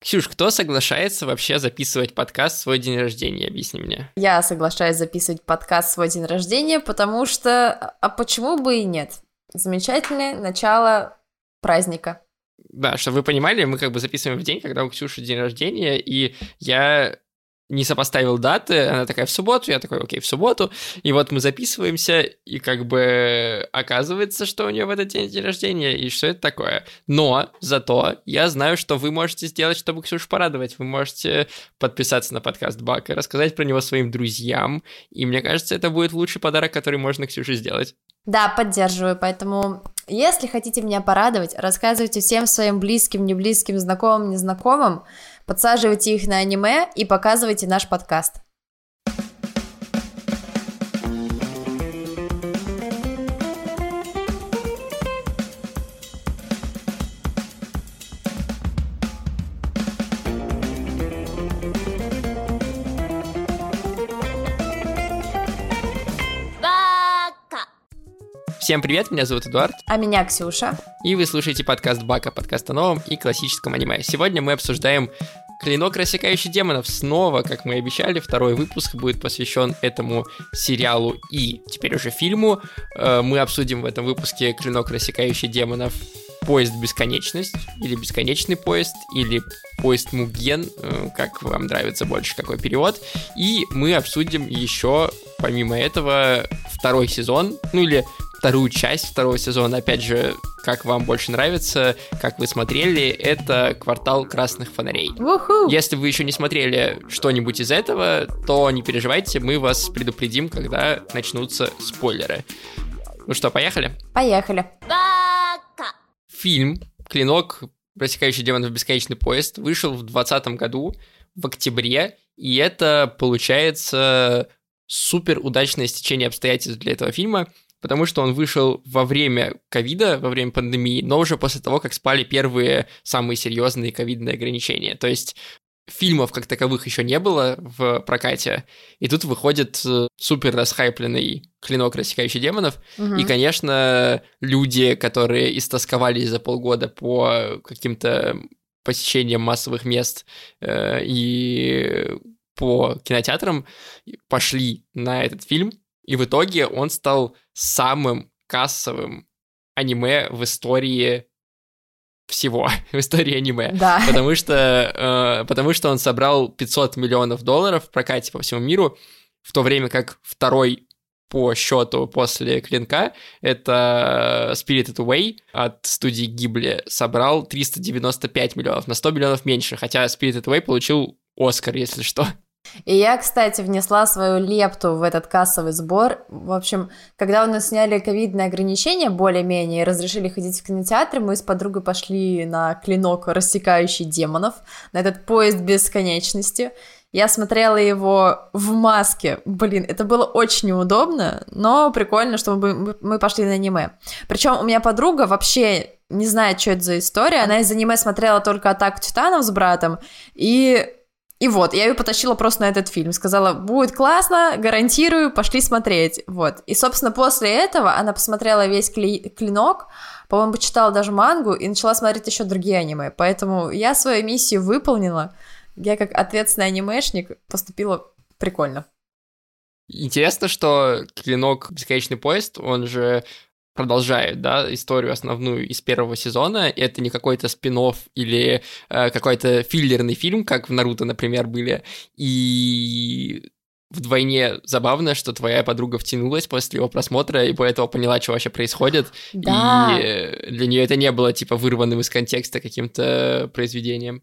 Ксюш, кто соглашается вообще записывать подкаст в свой день рождения? Объясни мне. Я соглашаюсь записывать подкаст в свой день рождения, потому что... А почему бы и нет? Замечательное начало праздника. Да, чтобы вы понимали, мы как бы записываем в день, когда у Ксюши день рождения, и я не сопоставил даты, она такая в субботу, я такой, окей, в субботу, и вот мы записываемся, и как бы оказывается, что у нее в этот день день рождения, и что это такое. Но зато я знаю, что вы можете сделать, чтобы Ксюшу порадовать. Вы можете подписаться на подкаст Бака, рассказать про него своим друзьям, и мне кажется, это будет лучший подарок, который можно Ксюше сделать. Да, поддерживаю, поэтому если хотите меня порадовать, рассказывайте всем своим близким, неблизким, знакомым, незнакомым, подсаживайте их на аниме и показывайте наш подкаст. Всем привет, меня зовут Эдуард. А меня Ксюша. И вы слушаете подкаст Бака, подкаст о новом и классическом аниме. Сегодня мы обсуждаем Клинок, рассекающий демонов. Снова, как мы и обещали, второй выпуск будет посвящен этому сериалу и теперь уже фильму. Э, мы обсудим в этом выпуске Клинок, рассекающий демонов поезд бесконечность, или бесконечный поезд, или поезд Муген, э, как вам нравится больше, какой перевод. И мы обсудим еще, помимо этого, второй сезон, ну или вторую часть второго сезона, опять же, как вам больше нравится, как вы смотрели, это «Квартал красных фонарей». Уху! Если вы еще не смотрели что-нибудь из этого, то не переживайте, мы вас предупредим, когда начнутся спойлеры. Ну что, поехали? Поехали. Фильм «Клинок, рассекающий демонов бесконечный поезд» вышел в 2020 году, в октябре, и это, получается, супер удачное стечение обстоятельств для этого фильма – потому что он вышел во время ковида, во время пандемии, но уже после того, как спали первые самые серьезные ковидные ограничения. То есть фильмов как таковых еще не было в прокате, и тут выходит э, супер расхайпленный клинок, рассекающий демонов, угу. и, конечно, люди, которые истосковались за полгода по каким-то посещениям массовых мест э, и по кинотеатрам, пошли на этот фильм, и в итоге он стал самым кассовым аниме в истории всего, в истории аниме. Да. Потому что, э, потому что он собрал 500 миллионов долларов в прокате по всему миру, в то время как второй по счету после Клинка, это Spirited Away от студии Ghibli собрал 395 миллионов, на 100 миллионов меньше, хотя Spirited Away получил Оскар, если что. И я, кстати, внесла свою лепту в этот кассовый сбор. В общем, когда у нас сняли ковидные ограничения более-менее и разрешили ходить в кинотеатры, мы с подругой пошли на клинок, рассекающий демонов, на этот поезд бесконечности. Я смотрела его в маске. Блин, это было очень неудобно, но прикольно, что мы, мы пошли на аниме. Причем у меня подруга вообще не знает, что это за история. Она из аниме смотрела только «Атаку титанов» с братом, и и вот, я ее потащила просто на этот фильм. Сказала, будет классно, гарантирую, пошли смотреть. Вот. И, собственно, после этого она посмотрела весь кли- клинок, по-моему, почитала даже мангу и начала смотреть еще другие аниме. Поэтому я свою миссию выполнила. Я как ответственный анимешник поступила прикольно. Интересно, что клинок Бесконечный поезд, он же продолжает, да, историю основную из первого сезона. И это не какой-то спин или э, какой-то филлерный фильм, как в Наруто, например, были. И вдвойне забавно, что твоя подруга втянулась после его просмотра и поэтому поняла, что вообще происходит. Да. И э, для нее это не было типа вырванным из контекста каким-то произведением.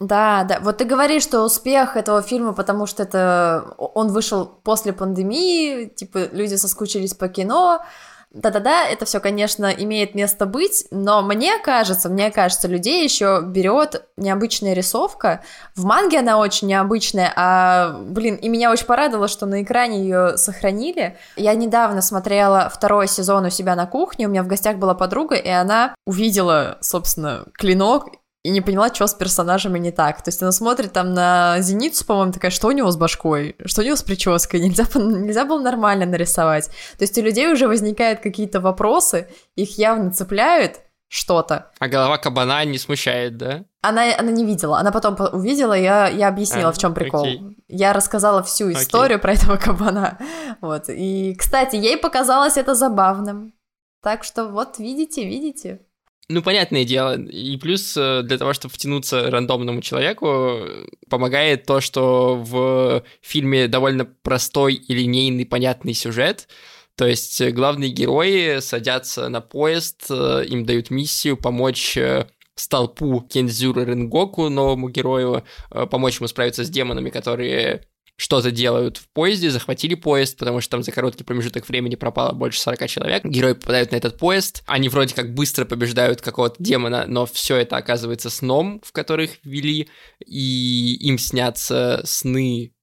Да, да. Вот ты говоришь, что успех этого фильма, потому что это он вышел после пандемии, типа люди соскучились по кино, да-да-да, это все, конечно, имеет место быть, но мне кажется, мне кажется, людей еще берет необычная рисовка. В манге она очень необычная, а, блин, и меня очень порадовало, что на экране ее сохранили. Я недавно смотрела второй сезон у себя на кухне, у меня в гостях была подруга, и она увидела, собственно, клинок и не поняла, что с персонажами не так. То есть она смотрит там на Зеницу, по-моему, такая, что у него с башкой, что у него с прической, нельзя, нельзя было нормально нарисовать. То есть у людей уже возникают какие-то вопросы, их явно цепляют, что-то. А голова кабана не смущает, да? Она, она не видела, она потом увидела, я, я объяснила, а, в чем прикол. Окей. Я рассказала всю историю окей. про этого кабана. Вот. И, кстати, ей показалось это забавным. Так что вот, видите, видите. Ну, понятное дело. И плюс э, для того, чтобы втянуться рандомному человеку, помогает то, что в фильме довольно простой и линейный, понятный сюжет. То есть главные герои садятся на поезд, э, им дают миссию помочь э, столпу Кензюра Ренгоку, новому герою, помочь ему справиться с демонами, которые что-то делают в поезде, захватили поезд, потому что там за короткий промежуток времени пропало больше 40 человек. Герои попадают на этот поезд, они вроде как быстро побеждают какого-то демона, но все это оказывается сном, в которых вели, и им снятся сны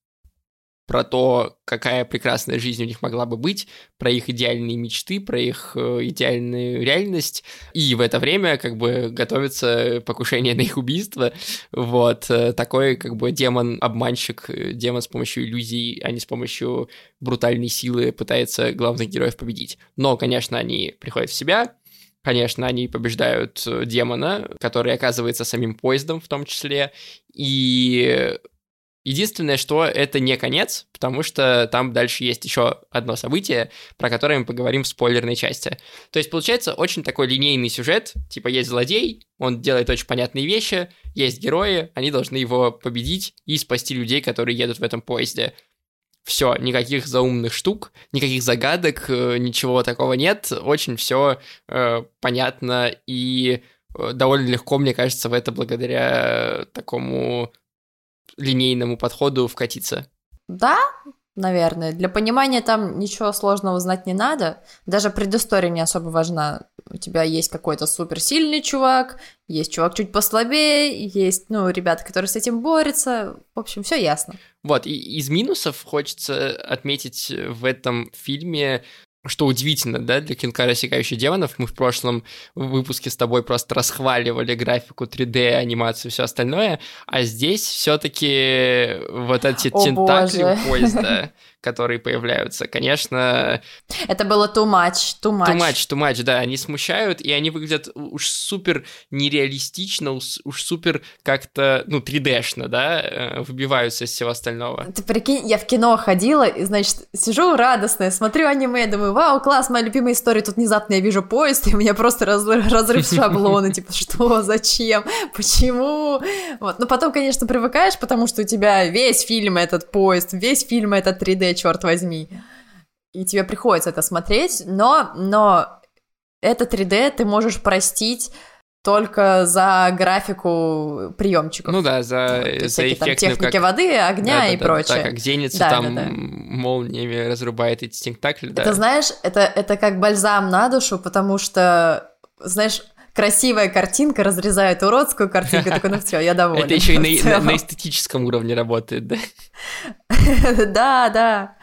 про то, какая прекрасная жизнь у них могла бы быть, про их идеальные мечты, про их э, идеальную реальность, и в это время как бы готовится покушение на их убийство, вот, э, такой как бы демон-обманщик, э, демон с помощью иллюзий, а не с помощью брутальной силы пытается главных героев победить. Но, конечно, они приходят в себя, Конечно, они побеждают демона, который оказывается самим поездом в том числе, и Единственное, что это не конец, потому что там дальше есть еще одно событие, про которое мы поговорим в спойлерной части. То есть получается очень такой линейный сюжет, типа есть злодей, он делает очень понятные вещи, есть герои, они должны его победить и спасти людей, которые едут в этом поезде. Все, никаких заумных штук, никаких загадок, э, ничего такого нет, очень все э, понятно и э, довольно легко, мне кажется, в это благодаря такому линейному подходу вкатиться. Да, наверное. Для понимания там ничего сложного знать не надо. Даже предыстория не особо важна. У тебя есть какой-то суперсильный чувак, есть чувак чуть послабее, есть, ну, ребята, которые с этим борются. В общем, все ясно. Вот, и из минусов хочется отметить в этом фильме что удивительно, да, для кинка «Рассекающий демонов». Мы в прошлом выпуске с тобой просто расхваливали графику 3D, анимацию все остальное, а здесь все таки вот эти О, тентакли боже. поезда которые появляются, конечно... Это было too much, too much. Too much, too much, да, они смущают, и они выглядят уж супер нереалистично, уж супер как-то, ну, 3D-шно, да, э, выбиваются из всего остального. Ты прикинь, я в кино ходила, и, значит, сижу радостная, смотрю аниме, думаю, вау, класс, моя любимая история, тут внезапно я вижу поезд, и у меня просто раз, разрыв шаблона, типа, что, зачем, почему? Вот, но потом, конечно, привыкаешь, потому что у тебя весь фильм этот поезд, весь фильм этот 3D, черт возьми. И тебе приходится это смотреть, но, но это 3D ты можешь простить только за графику приемчиков. Ну да, за, вот, за эффектную, техники как... воды, огня да, и да, прочее. Да, как зеница да, там да, да. молниями разрубает эти тентакли, да. Это, знаешь, это, это как бальзам на душу, потому что, знаешь, красивая картинка разрезает уродскую картинку, такой, ну все, я довольна. Это еще и на, на эстетическом уровне работает, да? Да, да.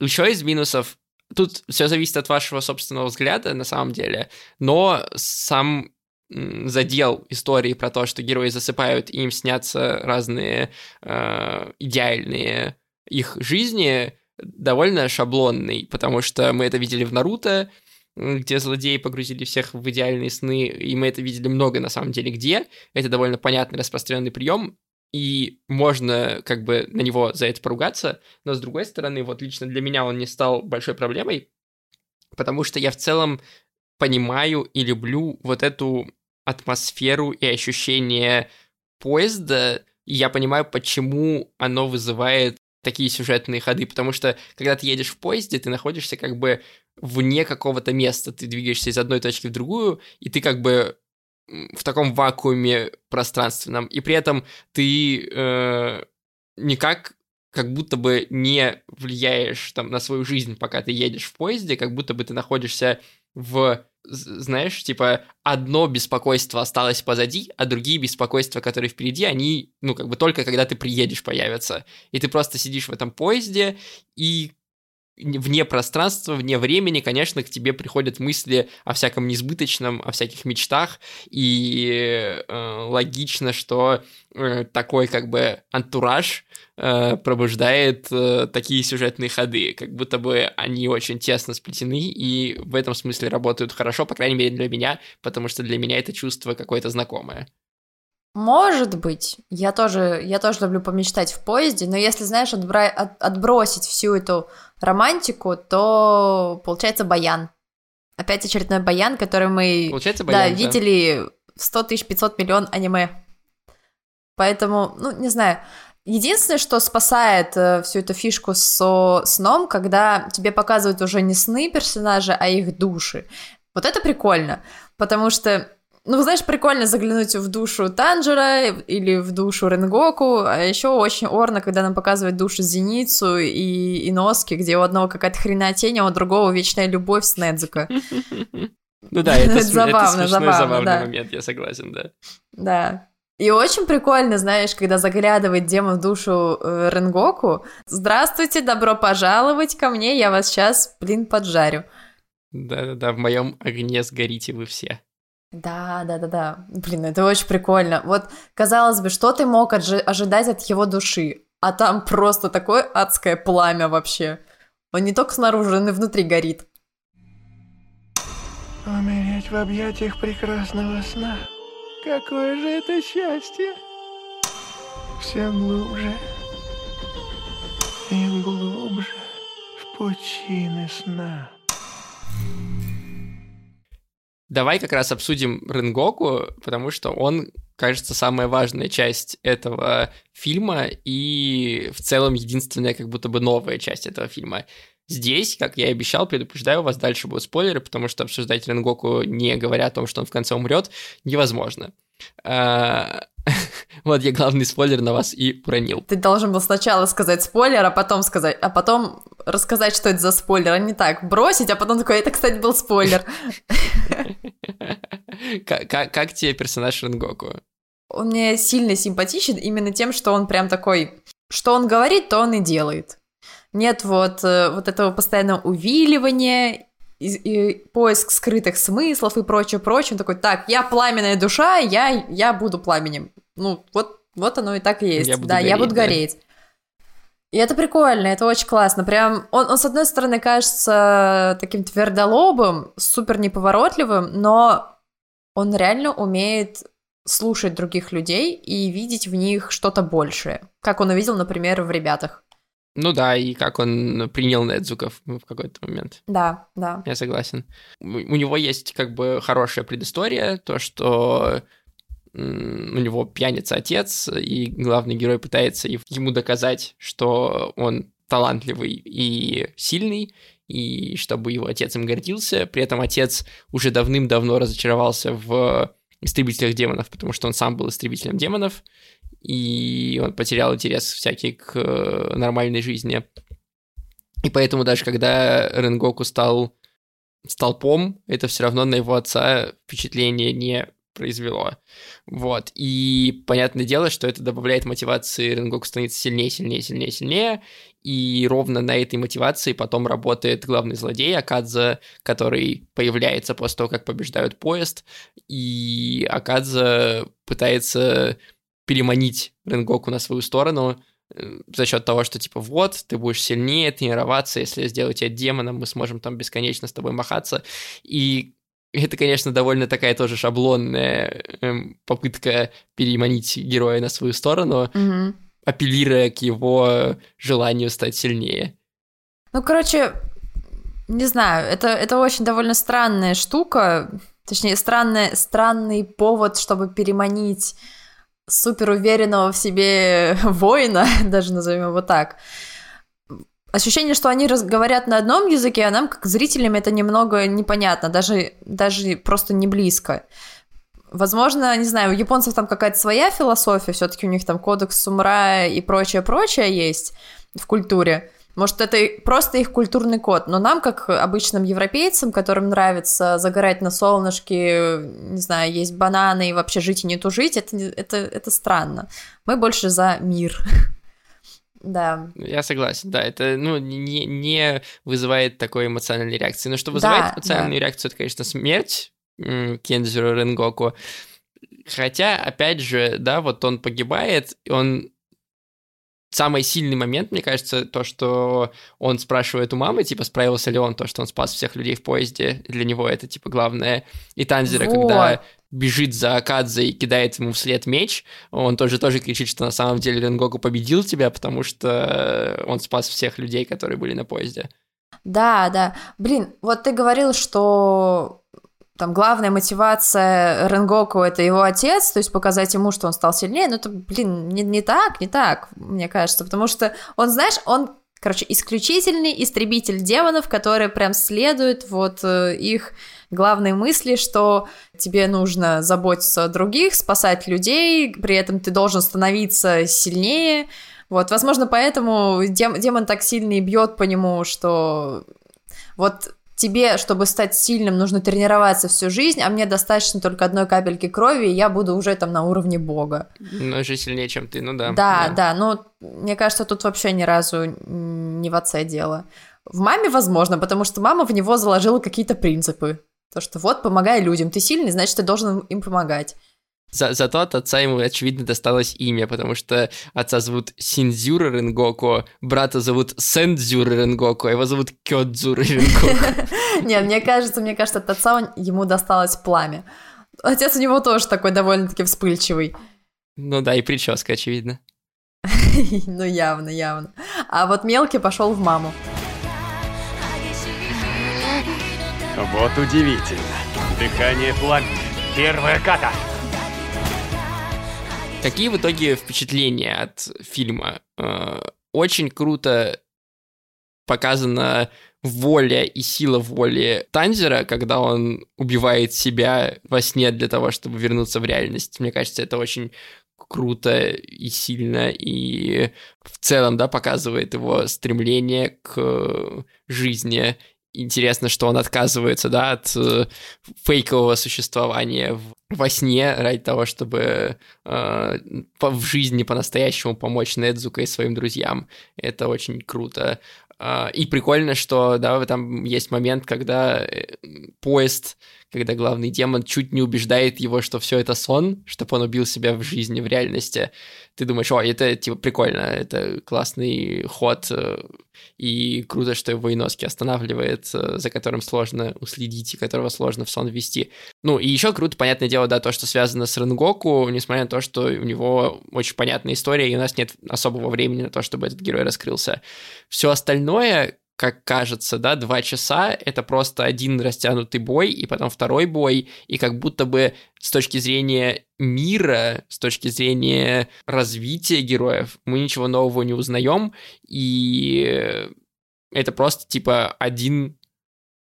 Еще из минусов, тут все зависит от вашего собственного взгляда, на самом деле, но сам задел истории про то, что герои засыпают, и им снятся разные э, идеальные их жизни, довольно шаблонный, потому что мы это видели в Наруто, где злодеи погрузили всех в идеальные сны, и мы это видели много на самом деле где. Это довольно понятный распространенный прием, и можно как бы на него за это поругаться, но с другой стороны, вот лично для меня он не стал большой проблемой, потому что я в целом понимаю и люблю вот эту атмосферу и ощущение поезда, и я понимаю, почему оно вызывает такие сюжетные ходы, потому что когда ты едешь в поезде, ты находишься как бы вне какого-то места, ты двигаешься из одной точки в другую, и ты как бы в таком вакууме пространственном, и при этом ты э, никак как будто бы не влияешь там на свою жизнь, пока ты едешь в поезде, как будто бы ты находишься в, знаешь, типа, одно беспокойство осталось позади, а другие беспокойства, которые впереди, они, ну, как бы только когда ты приедешь, появятся. И ты просто сидишь в этом поезде, и вне пространства, вне времени, конечно, к тебе приходят мысли о всяком несбыточном, о всяких мечтах, и э, логично, что э, такой как бы антураж э, пробуждает э, такие сюжетные ходы, как будто бы они очень тесно сплетены и в этом смысле работают хорошо, по крайней мере для меня, потому что для меня это чувство какое-то знакомое. Может быть. Я тоже, я тоже люблю помечтать в поезде, но если, знаешь, отбра... от... отбросить всю эту романтику, то получается баян. Опять очередной баян, который мы получается баян, да, да. видели 100 тысяч 500 миллион аниме. Поэтому, ну, не знаю. Единственное, что спасает э, всю эту фишку со сном, когда тебе показывают уже не сны персонажа, а их души. Вот это прикольно, потому что ну, знаешь, прикольно заглянуть в душу Танжера или в душу Ренгоку, а еще очень орно, когда нам показывают душу Зеницу и Иноски, где у одного какая-то хренотень, а у другого вечная любовь с Недзука. Ну да, это забавно, забавный момент, я согласен, да. Да. И очень прикольно, знаешь, когда заглядывает демон в душу э, Ренгоку. Здравствуйте, добро пожаловать ко мне, я вас сейчас, блин, поджарю. Да-да-да, в моем огне сгорите вы все. Да, да, да, да. Блин, это очень прикольно. Вот, казалось бы, что ты мог ожидать от его души? А там просто такое адское пламя вообще. Он не только снаружи, но и внутри горит. Умереть в объятиях прекрасного сна. Какое же это счастье! Все глубже и глубже в пучины сна. Давай как раз обсудим Ренгоку, потому что он, кажется, самая важная часть этого фильма и в целом единственная как будто бы новая часть этого фильма. Здесь, как я и обещал, предупреждаю вас, дальше будут спойлеры, потому что обсуждать Ренгоку, не говоря о том, что он в конце умрет, невозможно. А, вот я главный спойлер на вас и уронил. Ты должен был сначала сказать спойлер, а потом сказать, а потом рассказать, что это за спойлер, а не так бросить, а потом такой, это, кстати, был спойлер. Как тебе персонаж Ренгоку? Он мне сильно симпатичен именно тем, что он прям такой, что он говорит, то он и делает. Нет вот, э, вот этого постоянного увиливания и, и поиск скрытых смыслов и прочее, прочее. Он такой, так, я пламенная душа, я, я буду пламенем. Ну, вот, вот оно и так и есть. Я да, гореть, я буду да. гореть. И это прикольно, это очень классно. Прям он, он, с одной стороны, кажется таким твердолобым, супер неповоротливым, но он реально умеет слушать других людей и видеть в них что-то большее. Как он увидел, например, в ребятах. Ну да, и как он принял Недзуков в какой-то момент. Да, да. Я согласен. У него есть как бы хорошая предыстория, то, что у него пьяница отец, и главный герой пытается ему доказать, что он талантливый и сильный, и чтобы его отец им гордился. При этом отец уже давным-давно разочаровался в истребителях демонов, потому что он сам был истребителем демонов, и он потерял интерес всякий к э, нормальной жизни. И поэтому даже когда Ренгоку стал столпом, это все равно на его отца впечатление не произвело. Вот. И понятное дело, что это добавляет мотивации Ренгоку становиться сильнее, сильнее, сильнее, сильнее. И ровно на этой мотивации потом работает главный злодей Акадза, который появляется после того, как побеждают поезд. И Акадза пытается переманить Ренгоку на свою сторону, э, за счет того, что типа вот, ты будешь сильнее тренироваться, если я сделаю тебя демоном, мы сможем там бесконечно с тобой махаться. И это, конечно, довольно такая тоже шаблонная эм, попытка переманить героя на свою сторону, угу. апеллируя к его желанию стать сильнее. Ну, короче, не знаю, это, это очень довольно странная штука, точнее, странный, странный повод, чтобы переманить супер уверенного в себе воина, даже назовем его так, ощущение, что они говорят на одном языке, а нам, как зрителям, это немного непонятно, даже, даже просто не близко. Возможно, не знаю, у японцев там какая-то своя философия, все-таки у них там кодекс самурая и прочее-прочее есть в культуре. Может, это просто их культурный код, но нам, как обычным европейцам, которым нравится загорать на солнышке, не знаю, есть бананы и вообще жить и не тужить, это, это, это странно. Мы больше за мир. Да. Я согласен, да, это ну, не, не вызывает такой эмоциональной реакции. Но что вызывает Да, эмоциональную реакцию, это, конечно, смерть м, Кензеру Ренгоку. Хотя, опять же, да, вот он погибает, он самый сильный момент, мне кажется, то, что он спрашивает у мамы, типа, справился ли он, то, что он спас всех людей в поезде, для него это, типа, главное. И Танзера, Вот. когда бежит за Акадзе и кидает ему вслед меч, он тоже тоже кричит, что на самом деле Ренгоку победил тебя, потому что он спас всех людей, которые были на поезде. Да, да. Блин, вот ты говорил, что там главная мотивация Ренгоку это его отец, то есть показать ему, что он стал сильнее, но это, блин, не, не так, не так, мне кажется, потому что он, знаешь, он, короче, исключительный истребитель демонов, который прям следует вот э, их главной мысли, что тебе нужно заботиться о других, спасать людей, при этом ты должен становиться сильнее, вот, возможно, поэтому дем- демон так сильно и бьет по нему, что вот тебе, чтобы стать сильным, нужно тренироваться всю жизнь, а мне достаточно только одной капельки крови, и я буду уже там на уровне бога. Но же сильнее, чем ты, ну да. Да, да, но мне кажется, тут вообще ни разу не в отце дело. В маме возможно, потому что мама в него заложила какие-то принципы. То, что вот, помогай людям, ты сильный, значит, ты должен им помогать. За- зато от отца ему, очевидно, досталось имя, потому что отца зовут Синдзюра Ренгоку, брата зовут Сэндзюра Ренгоку, а его зовут Кёдзура Ренгоку. Нет, мне кажется, мне кажется, от отца ему досталось пламя. Отец у него тоже такой довольно-таки вспыльчивый. Ну да, и прическа, очевидно. Ну, явно, явно. А вот мелкий пошел в маму. Вот удивительно. Дыхание пламени. Первая ката. Какие в итоге впечатления от фильма? Э, Очень круто показана воля и сила воли Танзера, когда он убивает себя во сне для того, чтобы вернуться в реальность. Мне кажется, это очень круто и сильно, и в целом, да, показывает его стремление к жизни. Интересно, что он отказывается, да, от э, фейкового существования в- во сне ради того, чтобы э, по- в жизни по-настоящему помочь Недзука и своим друзьям. Это очень круто. А, И прикольно, что, да, там есть момент, когда э, поезд, когда главный демон чуть не убеждает его, что все это сон, чтобы он убил себя в жизни, в реальности. Ты думаешь, о, это, типа, прикольно, это классный ход, э, и круто, что его Иноски останавливает, э, за которым сложно уследить, и которого сложно в сон ввести. Ну, и еще круто, понятное дело, да, то, что связано с Ренгоку, несмотря на то, что у него очень понятная история, и у нас нет особого времени на то, чтобы этот герой раскрылся. Все остальное, как кажется, да, два часа — это просто один растянутый бой, и потом второй бой, и как будто бы с точки зрения мира, с точки зрения развития героев, мы ничего нового не узнаем, и это просто, типа, один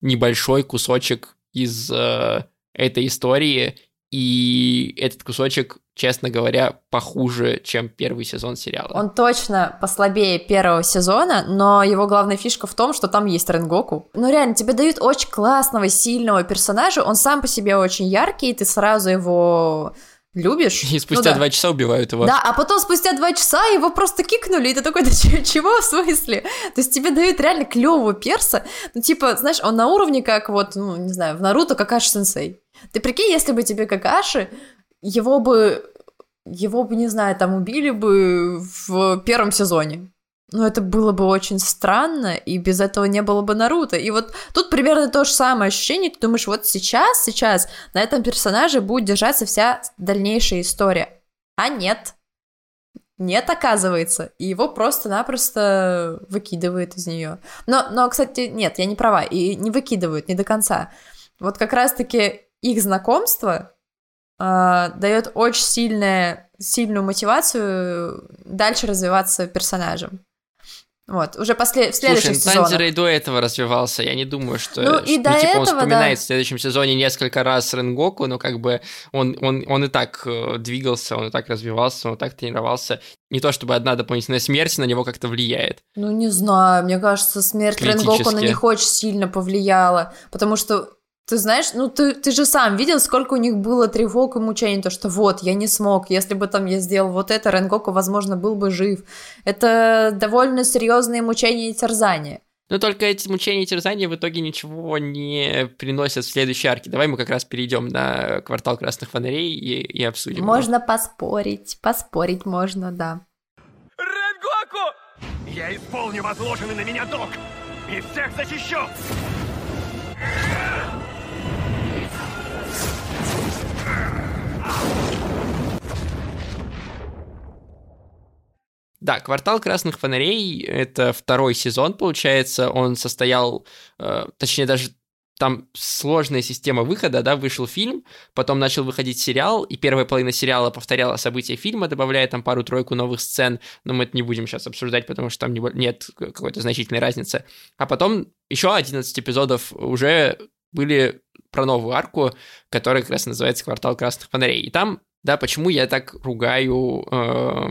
небольшой кусочек из э, этой истории, и этот кусочек, честно говоря, похуже, чем первый сезон сериала. Он точно послабее первого сезона, но его главная фишка в том, что там есть Ренгоку. Ну реально, тебе дают очень классного, сильного персонажа, он сам по себе очень яркий, и ты сразу его любишь. И Ну спустя да. два часа убивают его. Да, а потом спустя два часа его просто кикнули, и ты такой, да чего в смысле? То есть тебе дают реально клевого перса, ну типа, знаешь, он на уровне как вот, ну не знаю, в Наруто Какаши Сенсей. Ты прикинь, если бы тебе Какаши, его бы, его бы, не знаю, там убили бы в первом сезоне. Ну, это было бы очень странно, и без этого не было бы Наруто. И вот тут примерно то же самое ощущение. Ты думаешь, вот сейчас, сейчас на этом персонаже будет держаться вся дальнейшая история. А нет. Нет, оказывается. И его просто-напросто выкидывает из нее. Но, но, кстати, нет, я не права. И не выкидывают, не до конца. Вот как раз-таки их знакомство э, дает очень сильное, сильную мотивацию дальше развиваться персонажем. Вот, уже после, в следующих Слушай, сезонах. Танзера и до этого развивался. Я не думаю, что, Ну, и что, до типа, он этого, вспоминает да. в следующем сезоне несколько раз Ренгоку, но как бы он, он, он и так э, двигался, он и так развивался, он и так тренировался. Не то чтобы одна дополнительная смерть на него как-то влияет. Ну, не знаю, мне кажется, смерть Ренгоку на них очень сильно повлияла, потому что Ты знаешь, ну ты, ты же сам видел, сколько у них было тревог и мучений, то что вот, я не смог, если бы там я сделал вот это, Ренгоку, возможно, был бы жив. Это довольно серьезные мучения и терзания. Но только эти мучения и терзания в итоге ничего не приносят в следующей арке. Давай мы как раз перейдем на квартал красных фонарей и, и обсудим. Можно его. поспорить, поспорить можно, да. Ренгоку! Я исполню возложенный на меня долг и всех защищу! Да, «Квартал красных фонарей» — это второй сезон, получается. Он состоял, э, точнее, даже там сложная система выхода, да, вышел фильм, потом начал выходить сериал, и первая половина сериала повторяла события фильма, добавляя там пару-тройку новых сцен, но мы это не будем сейчас обсуждать, потому что там не, нет какой-то значительной разницы. А потом еще 11 эпизодов уже были про новую арку, которая как раз называется «Квартал красных фонарей». И там да, почему я так ругаю, э,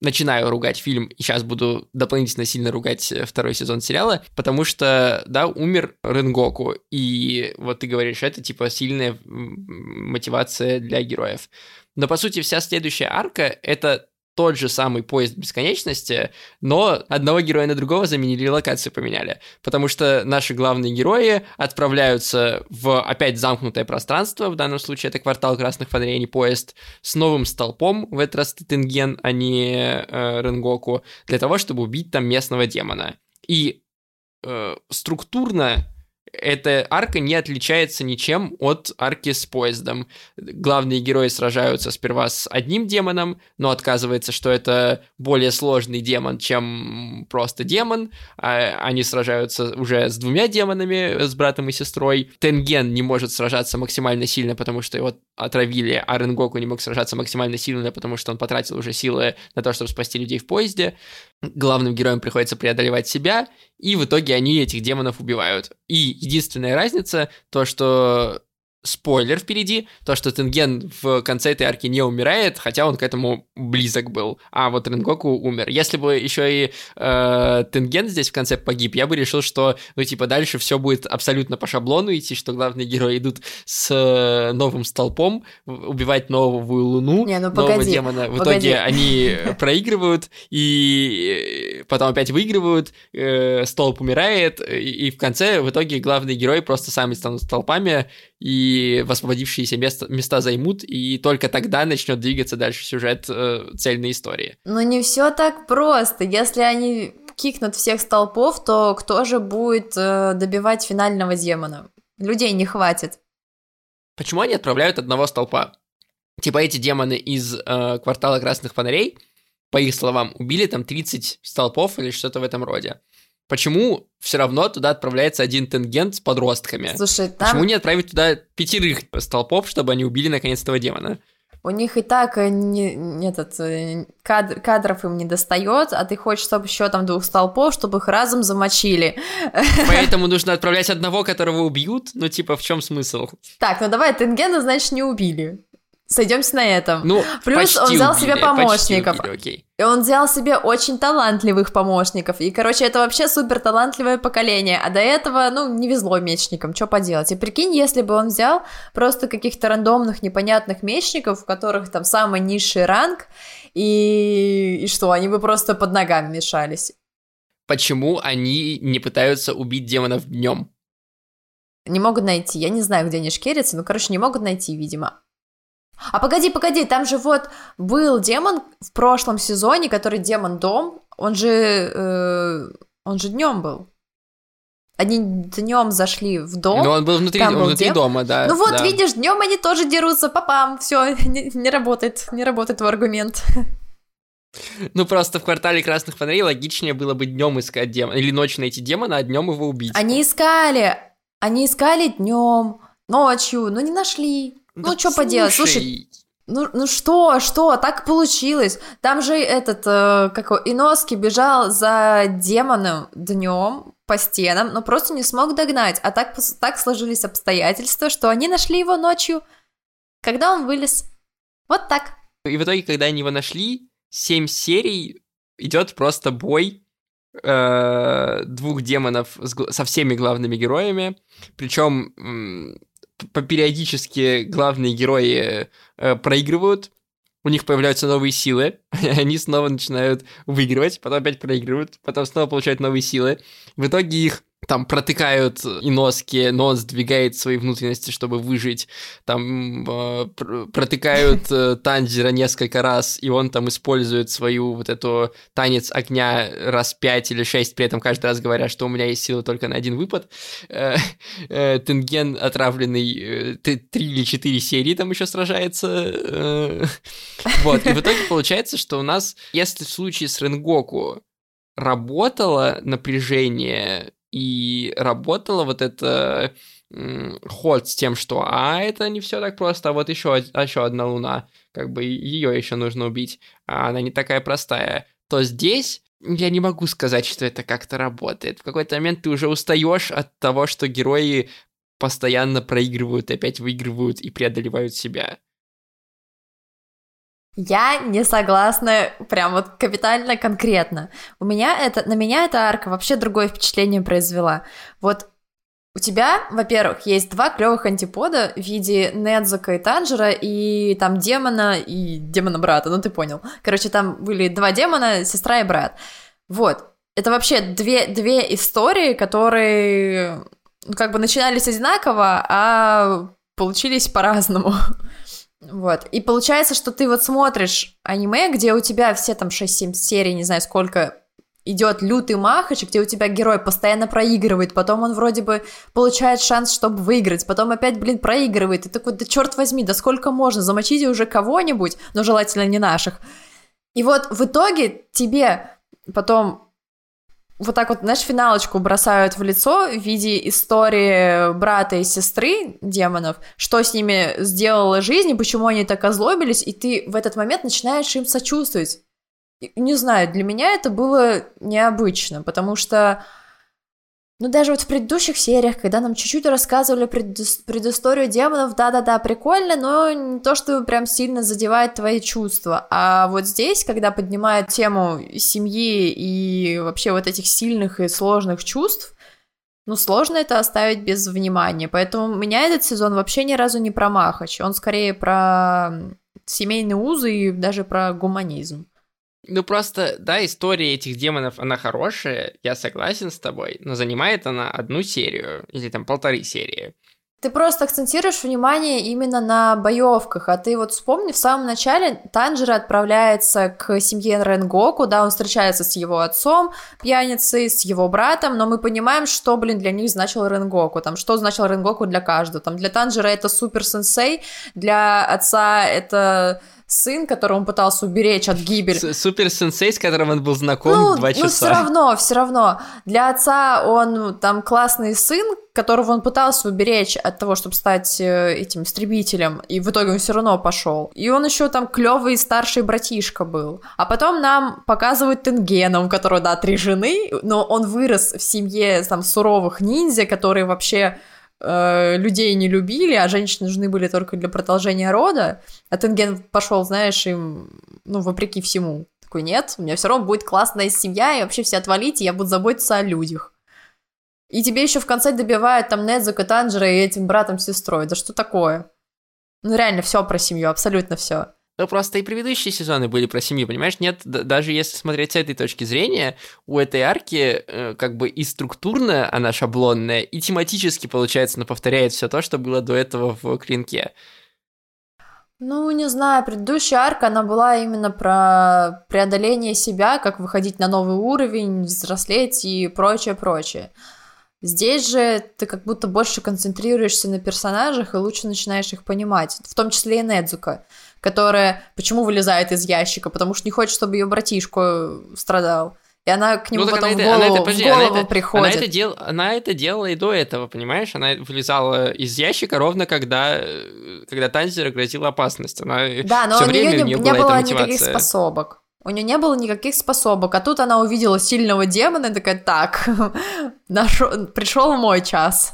начинаю ругать фильм, и сейчас буду дополнительно сильно ругать второй сезон сериала, потому что, да, умер Ренгоку, и вот ты говоришь, это типа сильная мотивация для героев. Но, по сути, вся следующая арка — это тот же самый поезд бесконечности, но одного героя на другого заменили, локацию поменяли. Потому что наши главные герои отправляются в опять замкнутое пространство, в данном случае это квартал красных фонарей, а не поезд, с новым столпом, в этот раз Тенген, а не э, Ренгоку, для того, чтобы убить там местного демона. И э, структурно эта арка не отличается ничем от арки с поездом. Главные герои сражаются сперва с одним демоном, но отказывается, что это более сложный демон, чем просто демон. А они сражаются уже с двумя демонами, с братом и сестрой. Тенген не может сражаться максимально сильно, потому что его отравили, а Ренгоку не мог сражаться максимально сильно, потому что он потратил уже силы на то, чтобы спасти людей в поезде главным героям приходится преодолевать себя, и в итоге они этих демонов убивают. И единственная разница, то, что спойлер впереди, то, что Тенген в конце этой арки не умирает, хотя он к этому близок был, а вот Ренгоку умер. Если бы еще и э, Тенген здесь в конце погиб, я бы решил, что, ну, типа, дальше все будет абсолютно по шаблону идти, что главные герои идут с э, новым столпом убивать новую луну, не, ну, нового погоди, демона. В погоди. итоге они проигрывают, и потом опять выигрывают, э, столб умирает, и, и в конце в итоге главные герои просто сами станут столпами, и освободившиеся места, места займут, и только тогда начнет двигаться дальше сюжет э, цельной истории. Но не все так просто. Если они кикнут всех столпов, то кто же будет э, добивать финального демона? Людей не хватит. Почему они отправляют одного столпа? Типа эти демоны из э, квартала красных фонарей, по их словам, убили там 30 столпов или что-то в этом роде. Почему все равно туда отправляется один тенгент с подростками? Слушай, там... Почему не отправить туда пятерых столпов, чтобы они убили наконец этого демона? У них и так э, не, не этот, э, кадр, кадров им не достает, а ты хочешь, чтобы еще там двух столпов, чтобы их разум замочили. Поэтому нужно отправлять одного, которого убьют? Ну, типа, в чем смысл? Так, ну давай, Тенгена, значит, не убили. Сойдемся на этом. Ну, Плюс он взял убили, себе помощников. Убили, окей. И он взял себе очень талантливых помощников. И, короче, это вообще супер талантливое поколение. А до этого, ну, не везло мечникам, что поделать. И прикинь, если бы он взял просто каких-то рандомных, непонятных мечников, у которых там самый низший ранг, и, и что, они бы просто под ногами мешались. Почему они не пытаются убить демонов днем? Не могут найти. Я не знаю, где они шкерятся, но, короче, не могут найти, видимо. А погоди, погоди, там же вот был демон в прошлом сезоне, который демон дом, он же, э, он же днем был. Они днем зашли в дом. Ну, он был внутри, он был внутри дем... дома, да. Ну вот, да. видишь, днем они тоже дерутся, папам, все, не, не работает, не работает твой аргумент. Ну, просто в квартале красных фонарей логичнее было бы днем искать демона, или ночью найти демона, а днем его убить. Они искали, они искали днем, ночью, но не нашли. Ну, что поделать, слушай, ну, ну что, что, так получилось. Там же этот, э, как его, Иноски бежал за демоном днем по стенам, но просто не смог догнать. А так, так сложились обстоятельства, что они нашли его ночью, когда он вылез. Вот так. И в итоге, когда они его нашли, семь серий идет просто бой э, двух демонов с со всеми главными героями. Причем м, п- периодически главные герои э, проигрывают, у них появляются новые силы, они снова начинают выигрывать, потом опять проигрывают, потом снова получают новые силы. В итоге их там протыкают и носки, но он сдвигает свои внутренности, чтобы выжить. Там э, пр- протыкают э, Танжера несколько раз, и он там использует свою вот эту танец огня раз пять или шесть, при этом каждый раз говоря, что у меня есть сила только на один выпад. Э, э, Тенген отравленный э, три или четыре серии там еще сражается. Вот, и в итоге получается, что у нас, если в случае с Ренгоку работало напряжение и работало вот это ход с тем, что а это не все так просто, а вот еще, еще одна луна, как бы ее еще нужно убить, а она не такая простая, то здесь я не могу сказать, что это как-то работает. В какой-то момент ты уже устаешь от того, что герои постоянно проигрывают, опять выигрывают и преодолевают себя. Я не согласна прям вот капитально конкретно. У меня это, на меня эта арка вообще другое впечатление произвела. Вот у тебя, во-первых, есть два клевых антипода в виде Недзука и Танжера, и там демона и демона-брата, ну ты понял. Короче, там были два демона, сестра и брат. Вот. Это вообще две, две истории, которые ну, как бы начинались одинаково, а получились по-разному. Вот. И получается, что ты вот смотришь аниме, где у тебя все там 6-7 серий, не знаю сколько, идет лютый махач, где у тебя герой постоянно проигрывает, потом он вроде бы получает шанс, чтобы выиграть, потом опять, блин, проигрывает, и такой, да черт возьми, да сколько можно, замочите уже кого-нибудь, но желательно не наших. И вот в итоге тебе потом вот так вот, знаешь, финалочку бросают в лицо в виде истории брата и сестры демонов, что с ними сделала жизнь, и почему они так озлобились, и ты в этот момент начинаешь им сочувствовать. Не знаю, для меня это было необычно, потому что, ну, даже вот в предыдущих сериях, когда нам чуть-чуть рассказывали предыс- предысторию демонов, да-да-да, прикольно, но не то, что прям сильно задевает твои чувства. А вот здесь, когда поднимают тему семьи и вообще вот этих сильных и сложных чувств, ну, сложно это оставить без внимания. Поэтому меня этот сезон вообще ни разу не про Махач. Он скорее про семейные узы и даже про гуманизм. Ну просто, да, история этих демонов, она хорошая, я согласен с тобой, но занимает она одну серию, или там полторы серии. Ты просто акцентируешь внимание именно на боевках, а ты вот вспомни, в самом начале Танжера отправляется к семье Ренгоку, да, он встречается с его отцом, пьяницей, с его братом, но мы понимаем, что, блин, для них значил Ренгоку, там, что значил Ренгоку для каждого, там, для Танжера это супер-сенсей, для отца это сын, которого он пытался уберечь от гибели. С- Супер-сенсей, с которым он был знаком Ну, два ну, часа. все равно, все равно. Для отца он ну, там классный сын, которого он пытался уберечь от того, чтобы стать э, этим истребителем, и в итоге он все равно пошел. И он еще там клевый старший братишка был. А потом нам показывают Тенгена, у которого, да, три жены, но он вырос в семье там суровых ниндзя, которые вообще э, людей не любили, а женщины нужны были только для продолжения рода. А Тенген пошел, знаешь, им, ну, вопреки всему. Такой, нет, у меня все равно будет классная семья, и вообще все отвалите, я буду заботиться о людях. И тебе еще в конце добивают там Недзука, Танжера и этим братом сестрой. Да что такое? Ну реально все про семью, абсолютно все. Ну, просто и предыдущие сезоны были про семью, понимаешь? Нет, даже если смотреть с этой точки зрения, у этой арки э, как бы и структурно она шаблонная, и тематически, получается, она повторяет все то, что было до этого в Клинке. Ну, не знаю, предыдущая арка, она была именно про преодоление себя, как выходить на новый уровень, взрослеть и прочее, прочее. Здесь же ты как будто больше концентрируешься на персонажах и лучше начинаешь их понимать, в том числе и Недзука, которая почему вылезает из ящика, потому что не хочет, чтобы ее братишка страдал. И она к нему Ну, потом она в это- она голову, это- подожди, в она голову это- приходит. Она это, дел, она это делала и до этого, понимаешь? Она вылезала из ящика ровно когда, э, когда Танзера грозила опасность. Она Да, но у нее у не, нее не было никаких способок. У нее не было никаких способок. А тут она увидела сильного демона и такая, так, пришел мой час.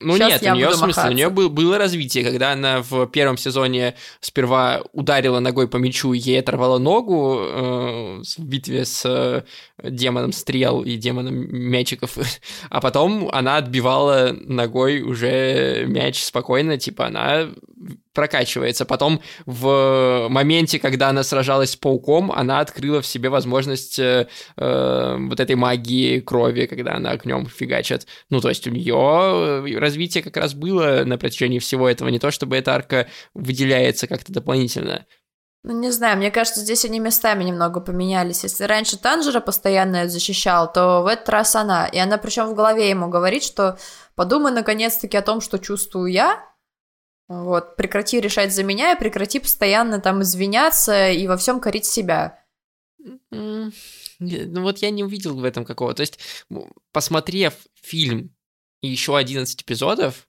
Ну Щас нет, у нее, буду смысле, у махаться. нее был, было развитие, когда она в первом сезоне сперва ударила ногой по мячу, и ей оторвала ногу э, в битве с э, демоном стрел и демоном мячиков, а потом она отбивала ногой уже мяч спокойно, типа она прокачивается. Потом в моменте, когда она сражалась с пауком, она открыла в себе возможность э, э, вот этой магии крови, когда она огнем фигачит. Ну, то есть у нее развитие как раз было на протяжении всего этого, не то чтобы эта арка выделяется как-то дополнительно. Ну, не знаю, мне кажется, здесь они местами немного поменялись. Если раньше Танжера постоянно защищал, то в этот раз она. И она причем в голове ему говорит, что подумай наконец-таки о том, что чувствую я. Вот, прекрати решать за меня и прекрати постоянно там извиняться и во всем корить себя. Ну вот я не увидел в этом какого. То есть, посмотрев фильм и еще 11 эпизодов,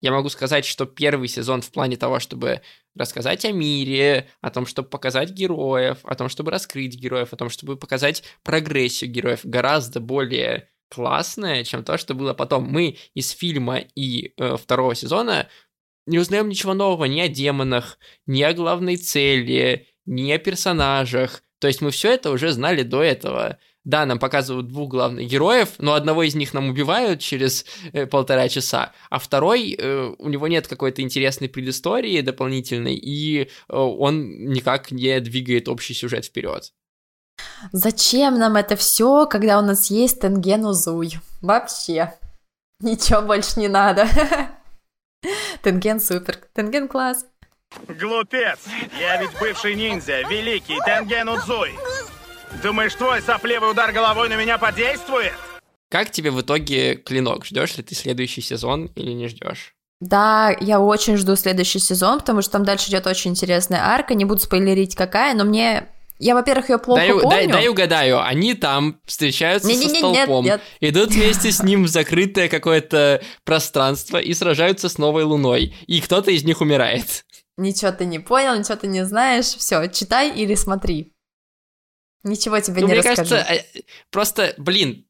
я могу сказать, что первый сезон в плане того, чтобы рассказать о мире, о том, чтобы показать героев, о том, чтобы раскрыть героев, о том, чтобы показать прогрессию героев, гораздо более классное, чем то, что было потом. Мы из фильма и э, второго сезона не узнаем ничего нового ни о демонах, ни о главной цели, ни о персонажах. То есть мы все это уже знали до этого. Да, нам показывают двух главных героев, но одного из них нам убивают через э, полтора часа, а второй, э, у него нет какой-то интересной предыстории дополнительной, и э, он никак не двигает общий сюжет вперед. Зачем нам это все, когда у нас есть Тенген Узуй? Вообще. Ничего больше не надо. Тенген супер. Тенген класс. Глупец! Я ведь бывший ниндзя, великий Тенген Удзуй. Думаешь, твой сопливый удар головой на меня подействует? Как тебе в итоге клинок? Ждешь ли ты следующий сезон или не ждешь? Да, я очень жду следующий сезон, потому что там дальше идет очень интересная арка. Не буду спойлерить, какая, но мне... Я, во-первых, ее плохо дай, помню. дай- дай угадаю, они там встречаются Не-не-не, со нет, столпом, нет. идут вместе с ним в закрытое какое-то пространство и сражаются с новой луной, и кто-то из них умирает. Ничего ты не понял, ничего ты не знаешь. Все, читай или смотри. Ничего тебе Ну, не мне расскажу. кажется, э, просто, блин,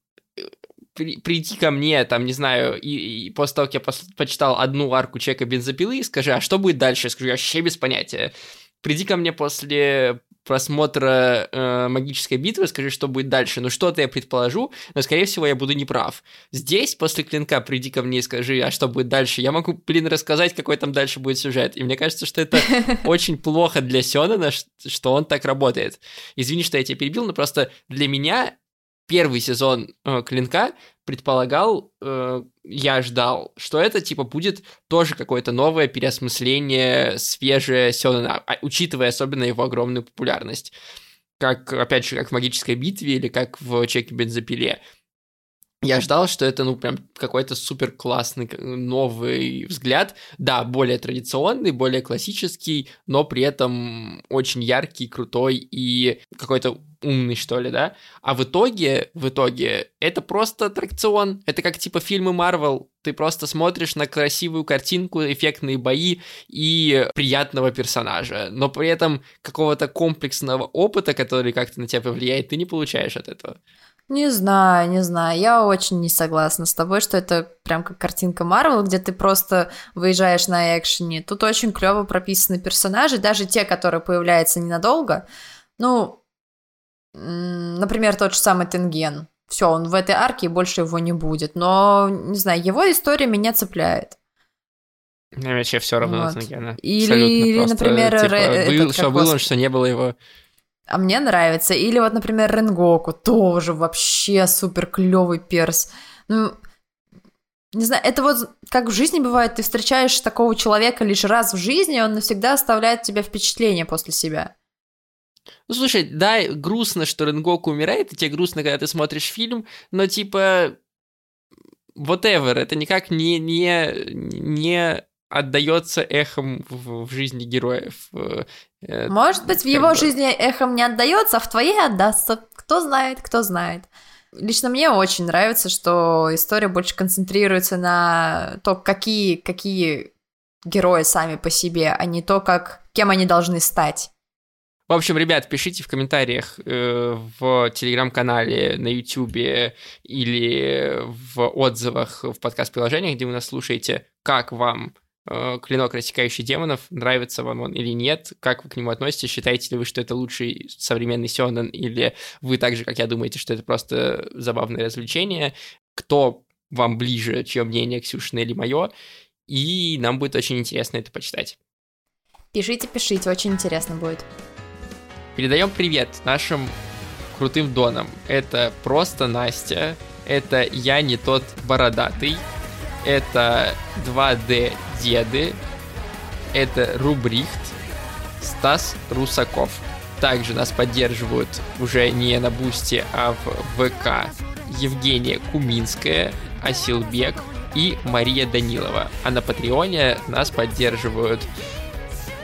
при- прийти ко мне, там, не знаю, и, и после того, как я пос- почитал одну арку Чека бензопилы, скажи, а что будет дальше? Я скажу, я вообще без понятия. Приди ко мне после просмотра э, магической битвы, скажи, что будет дальше. Ну, что-то я предположу, но, скорее всего, я буду неправ. Здесь, после клинка, приди ко мне и скажи, а что будет дальше. Я могу, блин, рассказать, какой там дальше будет сюжет. И мне кажется, что это очень плохо для Сёнэна, ш- что он так работает. Извини, что я тебя перебил, но просто для меня первый сезон э, Клинка предполагал, э, я ждал, что это типа будет тоже какое-то новое переосмысление, свежее Сёнэна, а- учитывая особенно его огромную популярность. Как, опять же, как в «Магической битве» или как в «Чеке бензопиле». Я ждал, что это, ну, прям какой-то супер классный новый взгляд. Да, более традиционный, более классический, но при этом очень яркий, крутой и какой-то умный, что ли, да? А в итоге, в итоге, это просто аттракцион. Это как типа фильмы Марвел. Ты просто смотришь на красивую картинку, эффектные бои и приятного персонажа. Но при этом какого-то комплексного опыта, который как-то на тебя повлияет, ты не получаешь от этого. Не знаю, не знаю. Я очень не согласна с тобой, что это прям как картинка Марвел, где ты просто выезжаешь на экшене. Тут очень клево прописаны персонажи, даже те, которые появляются ненадолго. Ну, например, тот же самый Тенген. Все, он в этой арке, и больше его не будет. Но, не знаю, его история меня цепляет. Мне вообще все равно Вот. на Тангена. Или- Абсолютно или, просто, например, типа, Ре- был, что как был он, что не было его. А мне нравится. Или вот, например, Ренгоку, тоже вообще супер клевый перс. Ну, не знаю, это вот как в жизни бывает, ты встречаешь такого человека лишь раз в жизни, он навсегда оставляет тебе впечатление после себя. Ну, слушай, да, грустно, что Ренгоку умирает, и тебе грустно, когда ты смотришь фильм, но типа whatever, это никак не, не, не отдается эхом в, в жизни героев. Э, Может быть, в его бы. жизни эхом не отдается, а в твоей отдастся. Кто знает, кто знает. Лично мне очень нравится, что история больше концентрируется на то, какие, какие герои сами по себе, а не то, как, кем они должны стать. В общем, ребят, пишите в комментариях э, в телеграм-канале, на ютубе или в отзывах в подкаст-приложениях, где вы нас слушаете, как вам э, клинок, рассекающий демонов, нравится вам он или нет, как вы к нему относитесь, считаете ли вы, что это лучший современный сёнэн, или вы так же, как я, думаете, что это просто забавное развлечение, кто вам ближе, чье мнение, Ксюшина или мое, и нам будет очень интересно это почитать. Пишите, пишите, очень интересно будет. Передаем привет нашим крутым донам. Это просто Настя, это я не тот бородатый, это 2D деды, это Рубрихт, Стас Русаков. Также нас поддерживают уже не на Бусте, а в ВК Евгения Куминская, Асилбек и Мария Данилова. А на Патреоне нас поддерживают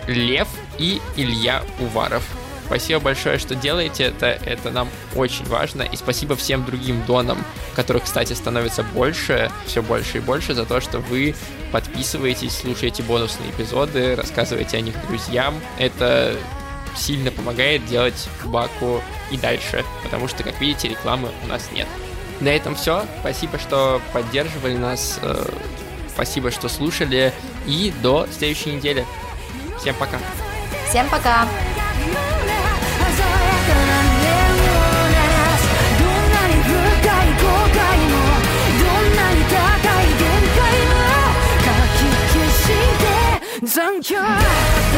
Лев и Илья Уваров. Спасибо большое, что делаете это, это нам очень важно. И спасибо всем другим донам, которых, кстати, становится больше, все больше и больше, за то, что вы подписываетесь, слушаете бонусные эпизоды, рассказываете о них друзьям. Это сильно помогает делать Баку и дальше, потому что, как видите, рекламы у нас нет. На этом все. Спасибо, что поддерживали нас. Э, спасибо, что слушали. И до следующей недели. Всем пока. Всем пока. don't you?